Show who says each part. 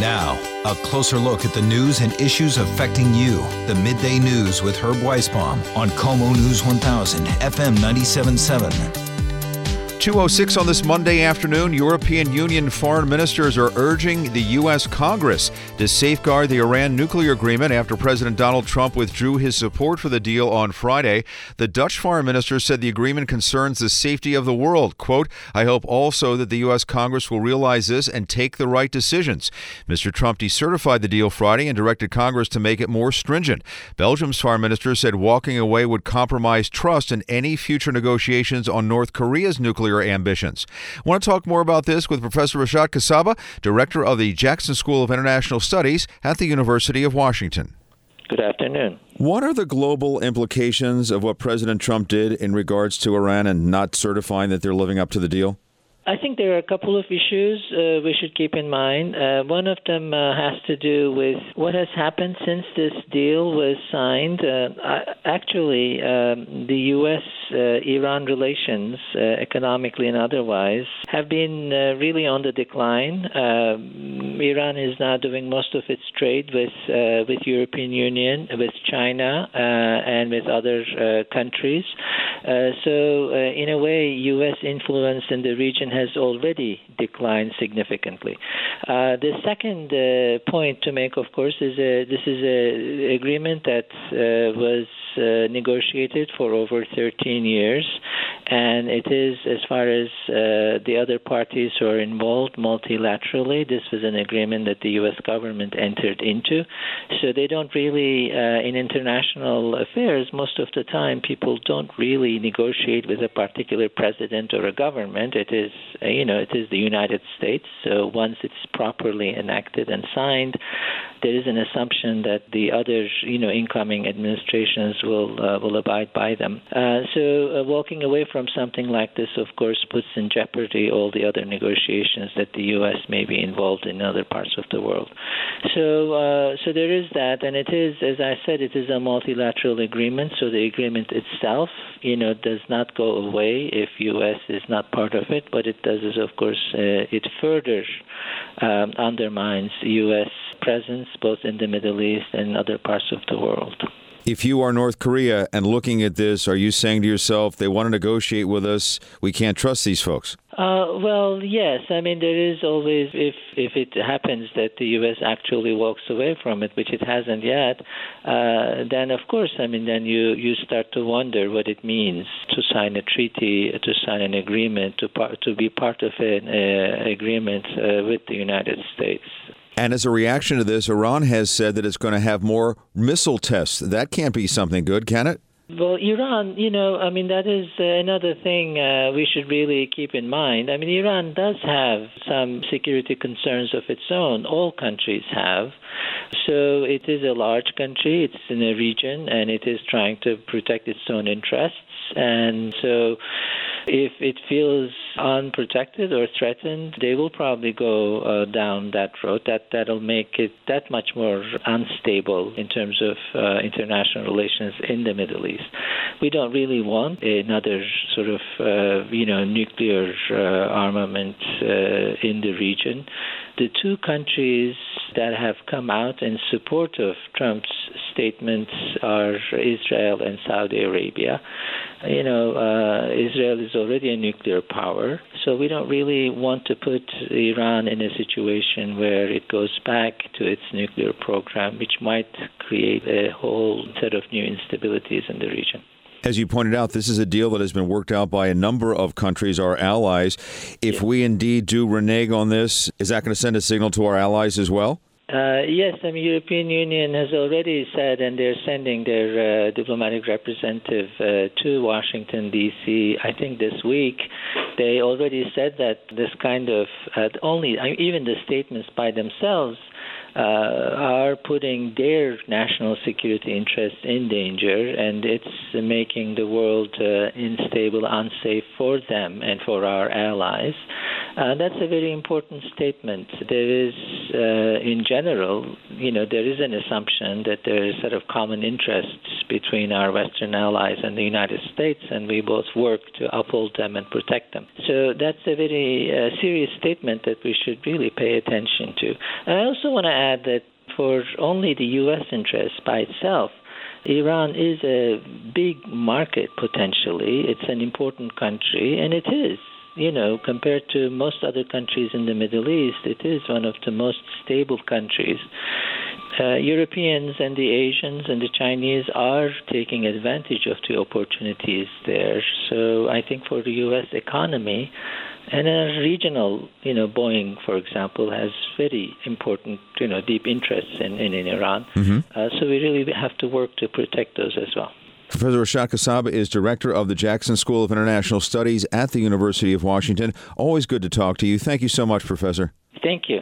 Speaker 1: Now, a closer look at the news and issues affecting you. The Midday News with Herb Weisbaum on KOMO News 1000, FM 977.
Speaker 2: 206 on this Monday afternoon, European Union foreign ministers are urging the U.S. Congress to safeguard the Iran nuclear agreement after President Donald Trump withdrew his support for the deal on Friday. The Dutch foreign minister said the agreement concerns the safety of the world. Quote, I hope also that the U.S. Congress will realize this and take the right decisions. Mr. Trump decertified the deal Friday and directed Congress to make it more stringent. Belgium's foreign minister said walking away would compromise trust in any future negotiations on North Korea's nuclear ambitions. I want to talk more about this with Professor Resat Kasaba, director of the Jackson School of International Studies at the University of Washington.
Speaker 3: Good afternoon.
Speaker 2: What are the global implications of what President Trump did in regards to Iran and not certifying that they're living up to the deal?
Speaker 3: I think there are a couple of issues uh, we should keep in mind. Uh, one of them uh, has to do with what has happened since this deal was signed. Uh, actually, um, the U.S. Uh, Iran relations, uh, economically and otherwise, have been really on the decline. Um, Iran is now doing most of its trade with with European Union, with China, and with other countries. so, in a way, U.S. influence in the region has already declined significantly. Uh, the second uh, point to make, of course, is a, this is an agreement that uh, was uh, negotiated for over 13 years, and it is, as far as uh, the other parties who are involved multilaterally, this was an agreement that the U.S. government entered into. So they don't really, uh, in international affairs, most of the time, people don't really negotiate with a particular president or a government. It is, uh, you know, it is the United States. So once it's properly enacted and signed, there is an assumption that the other, you know, incoming administrations will uh, will abide by them. Uh, so uh, walking away from something like this, of course, puts in jeopardy all the other negotiations that the U.S. may be involved in other parts of the world. So uh, so there is that, and it is, as I said, it is a multilateral agreement. So the agreement itself, you know, does not go away if U.S. is not part of it. But it does is, of course, uh, it further um, undermines U.S. presence both in the Middle East and other parts of the world.
Speaker 2: If you are North Korea and looking at this, are you saying to yourself, they want to negotiate with us, we can't trust these folks?
Speaker 3: Uh, well, yes. I mean, there is always, if if it happens that the U.S. actually walks away from it, which it hasn't yet, uh, then of course, I mean, then you you start to wonder what it means to sign a treaty, to sign an agreement, to to be part of an uh, agreement uh, with the United States.
Speaker 2: And as a reaction to this, Iran has said that it's going to have more missile tests. That can't be something good, can it?
Speaker 3: Well, Iran, you know, I mean, that is uh, another thing uh, we should really keep in mind. I mean, Iran does have some security concerns of its own. All countries have. So it is a large country, it's in a region, and it is trying to protect its own interests. And so if it feels unprotected or threatened, they will probably go uh, down that road. That that'll make it that much more unstable in terms of uh, international relations in the Middle East. We don't really want another sort of uh, you know nuclear uh, armament uh, in the region. The two countries that have come out in support of Trump's statements are Israel and Saudi Arabia. You know, uh, Israel is already a nuclear power, so we don't really want to put Iran in a situation where it goes back to its nuclear program, which might create a whole set of new instabilities in the region.
Speaker 2: As you pointed out, this is a deal that has been worked out by a number of countries, our allies. If we indeed do renege on this, is that going to send a signal to our allies as well?
Speaker 3: Uh, yes, the European Union has already said, and they're sending their uh, diplomatic representative uh, to Washington D.C. I think this week. They already said that this kind of uh, only even the statements by themselves uh, are putting their national security interests in danger, and it's making the world uh, unstable, unsafe for them and for our allies. Uh, that's a very important statement. There is, uh, in general, you know, there is an assumption that there is sort of common interests between our Western allies and the United States, and we both work to uphold them and protect them. So that's a very uh, serious statement that we should really pay attention to. And I also want to add that for only the U.S. interest by itself, Iran is a big market potentially. It's an important country, and it is you know, compared to most other countries in the Middle East, it is one of the most stable countries. Uh, Europeans and the Asians and the Chinese are taking advantage of the opportunities there. So I think for the U.S. economy, and a regional, you know, Boeing, for example, has very important, you know, deep interests in, in, in Iran. Mm-hmm. Uh, so we really have to work to protect those as well.
Speaker 2: Professor Resat Kasaba is director of the Jackson School of International Studies at the University of Washington. Always good to talk to you. Thank you so much, Professor.
Speaker 3: Thank you.